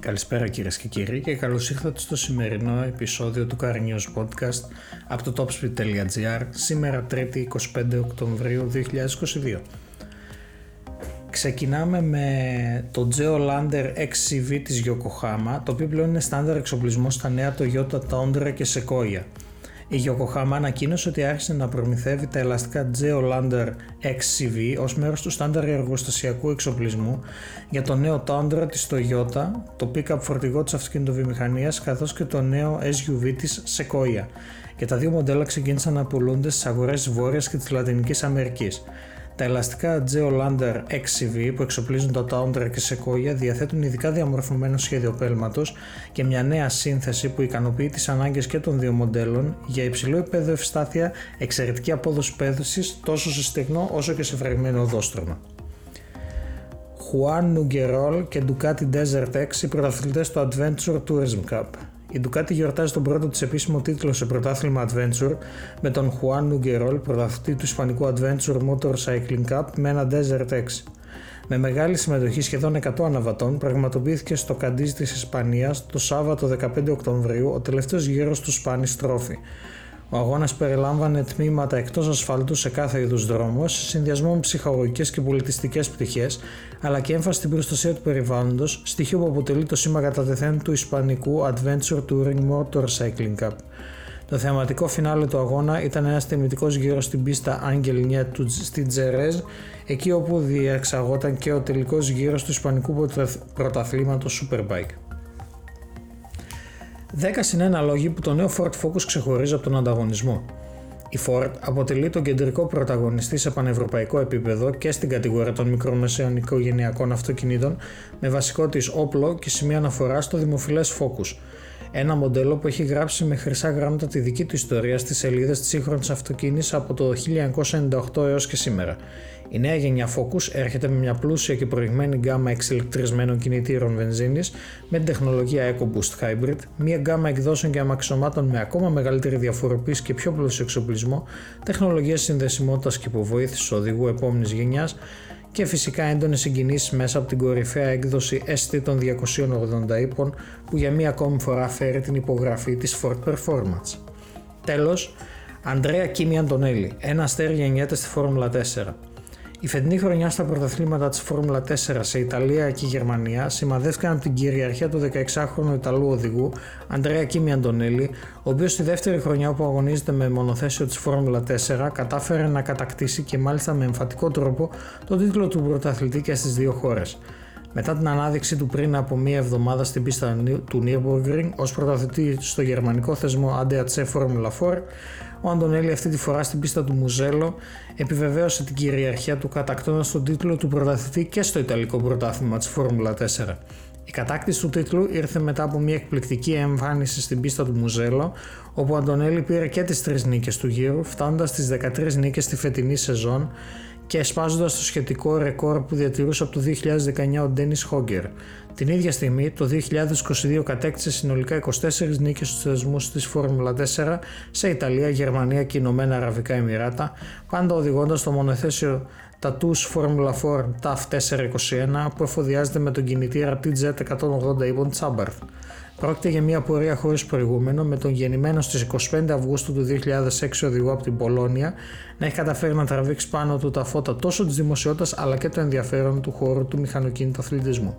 Καλησπέρα κυρίες και κύριοι και καλώς ήρθατε στο σημερινό επεισόδιο του Car News Podcast από το topspeed.gr σήμερα 3η 25 Οκτωβρίου 2022. Ξεκινάμε με το Geolander XCV της Yokohama το οποίο πλέον είναι στάνταρ εξοπλισμός στα νέα Toyota Tundra και Sequoia. Η Yokohama ανακοίνωσε ότι άρχισε να προμηθεύει τα ελαστικά Geolander XCV ως μέρος του στάνταρ εργοστασιακού εξοπλισμού για το νέο Tundra της Toyota, το pick-up φορτηγό της αυτοκινητοβιομηχανίας καθώς και το νέο SUV της Sequoia. Και τα δύο μοντέλα ξεκίνησαν να πουλούνται στις αγορές της Βόρειας και της Λατινικής Αμερικής. Τα ελαστικά Geolander XCV που εξοπλίζουν το Tundra και Sequoia διαθέτουν ειδικά διαμορφωμένο σχέδιο πέλματος και μια νέα σύνθεση που ικανοποιεί τις ανάγκες και των δύο μοντέλων για υψηλό επίπεδο ευστάθεια, εξαιρετική απόδοση πέδωση τόσο σε στεγνό όσο και σε φραγμένο οδόστρωμα. Juan Nugerol και Ducati Desert X οι πρωταθλητές του Adventure Tourism Cup. Η Ducati γιορτάζει τον πρώτο της επίσημο τίτλο σε πρωτάθλημα Adventure με τον Juan Νουγκερόλ, πρωταθλητή του Ισπανικού Adventure Motorcycling Cup με ένα Desert X. Με μεγάλη συμμετοχή σχεδόν 100 αναβατών, πραγματοποιήθηκε στο Καντίζ της Ισπανίας το Σάββατο 15 Οκτωβρίου ο τελευταίος γύρος του Spanish Trophy. Ο αγώνας περιλάμβανε τμήματα εκτός ασφάλτου σε κάθε είδους δρόμο, σε συνδυασμό με ψυχαγωγικές και πολιτιστικές πτυχές, αλλά και έμφαση στην προστασία του περιβάλλοντος, στοιχείο που αποτελεί το σήμα κατά του Ισπανικού Adventure Touring Motorcycling Cup. Το θεματικό φινάλε του αγώνα ήταν ένας τιμητικό γύρος στην πίστα Άγγελ του στη Τζερέζ, εκεί όπου διεξαγόταν και ο τελικός γύρος του Ισπανικού πρωταθλήματος Superbike. 10 συν 1 λόγοι που το νέο Ford Focus ξεχωρίζει από τον ανταγωνισμό. Η Ford αποτελεί τον κεντρικό πρωταγωνιστή σε πανευρωπαϊκό επίπεδο και στην κατηγορία των μικρομεσαίων οικογενειακών αυτοκινήτων με βασικό της όπλο και σημεία αναφορά στο δημοφιλές Focus. Ένα μοντέλο που έχει γράψει με χρυσά γράμματα τη δική του ιστορία στις σελίδες της σύγχρονης αυτοκίνησης από το 1998 έως και σήμερα. Η νέα γενιά Focus έρχεται με μια πλούσια και προηγμένη γκάμα εξελεκτρισμένων κινητήρων βενζίνης με την τεχνολογία EcoBoost Hybrid, μια γκάμα εκδόσεων και αμαξωμάτων με ακόμα μεγαλύτερη διαφοροποίηση και πιο πλούσιο εξοπλισμό, τεχνολογία συνδεσιμότητας και υποβοήθησης οδηγού επόμενης γενιάς και φυσικά έντονες συγκινήσεις μέσα από την κορυφαία έκδοση ST των 280 ύπων που για μία ακόμη φορά φέρει την υπογραφή της Ford Performance. Τέλος, Αντρέα Κίμι Αντωνέλη, ένα αστέρι γεννιέται στη Φόρμουλα 4. Η φετινή χρονιά στα πρωταθλήματα της Φόρμουλα 4 σε Ιταλία και Γερμανία σημαδεύτηκαν από την κυριαρχία του 16χρονου Ιταλού οδηγού Αντρέα Κίμι Αντωνέλη, ο οποίος στη δεύτερη χρονιά που αγωνίζεται με μονοθέσιο της Φόρμουλα 4 κατάφερε να κατακτήσει και μάλιστα με εμφατικό τρόπο τον τίτλο του πρωταθλητή και στις δύο χώρες. Μετά την ανάδειξή του πριν από μία εβδομάδα στην πίστα του Nürburgring ως πρωταθλητή στο γερμανικό θεσμό ADAC Formula 4, ο Αντωνέλη αυτή τη φορά στην πίστα του Μουζέλο επιβεβαίωσε την κυριαρχία του κατακτώντας τον τίτλο του πρωταθλητή και στο Ιταλικό πρωτάθλημα της Φόρμουλα 4. Η κατάκτηση του τίτλου ήρθε μετά από μια εκπληκτική εμφάνιση στην πίστα του Μουζέλο, όπου ο Αντωνέλη πήρε και τις τρεις νίκες του γύρου, φτάνοντας στις 13 νίκες στη φετινή σεζόν και σπάζοντας το σχετικό ρεκόρ που διατηρούσε από το 2019 ο Ντένις Χόγκερ. Την ίδια στιγμή, το 2022 κατέκτησε συνολικά 24 νίκες στους θεσμούς της Φόρμουλα 4 σε Ιταλία, Γερμανία και Ηνωμένα Αραβικά Εμμυράτα, πάντα οδηγώντας το μονοθέσιο TATUS Formula 4 TAF 421 που εφοδιάζεται με τον κινητήρα TZ180 ύπων Τσάμπαρθ. Πρόκειται για μια πορεία χωρίς προηγούμενο με τον γεννημένο στις 25 Αυγούστου του 2006 οδηγό από την Πολώνια να έχει καταφέρει να τραβήξει πάνω του τα φώτα τόσο της δημοσιότητας αλλά και το ενδιαφέρον του χώρου του μηχανοκίνητου αθλητισμού.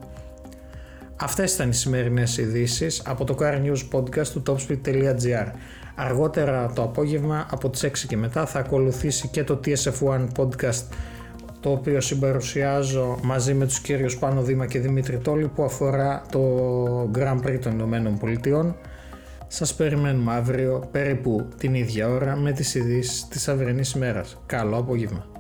Αυτές ήταν οι σημερινές ειδήσεις από το Car News Podcast του topspeed.gr. Αργότερα το απόγευμα από τις 6 και μετά θα ακολουθήσει και το TSF1 Podcast το οποίο συμπαρουσιάζω μαζί με τους κύριους Πάνο Δήμα και Δημήτρη Τόλη που αφορά το Grand Prix των Ηνωμένων Πολιτειών. Σας περιμένουμε αύριο περίπου την ίδια ώρα με τις ειδήσεις της αυριανής ημέρας. Καλό απόγευμα.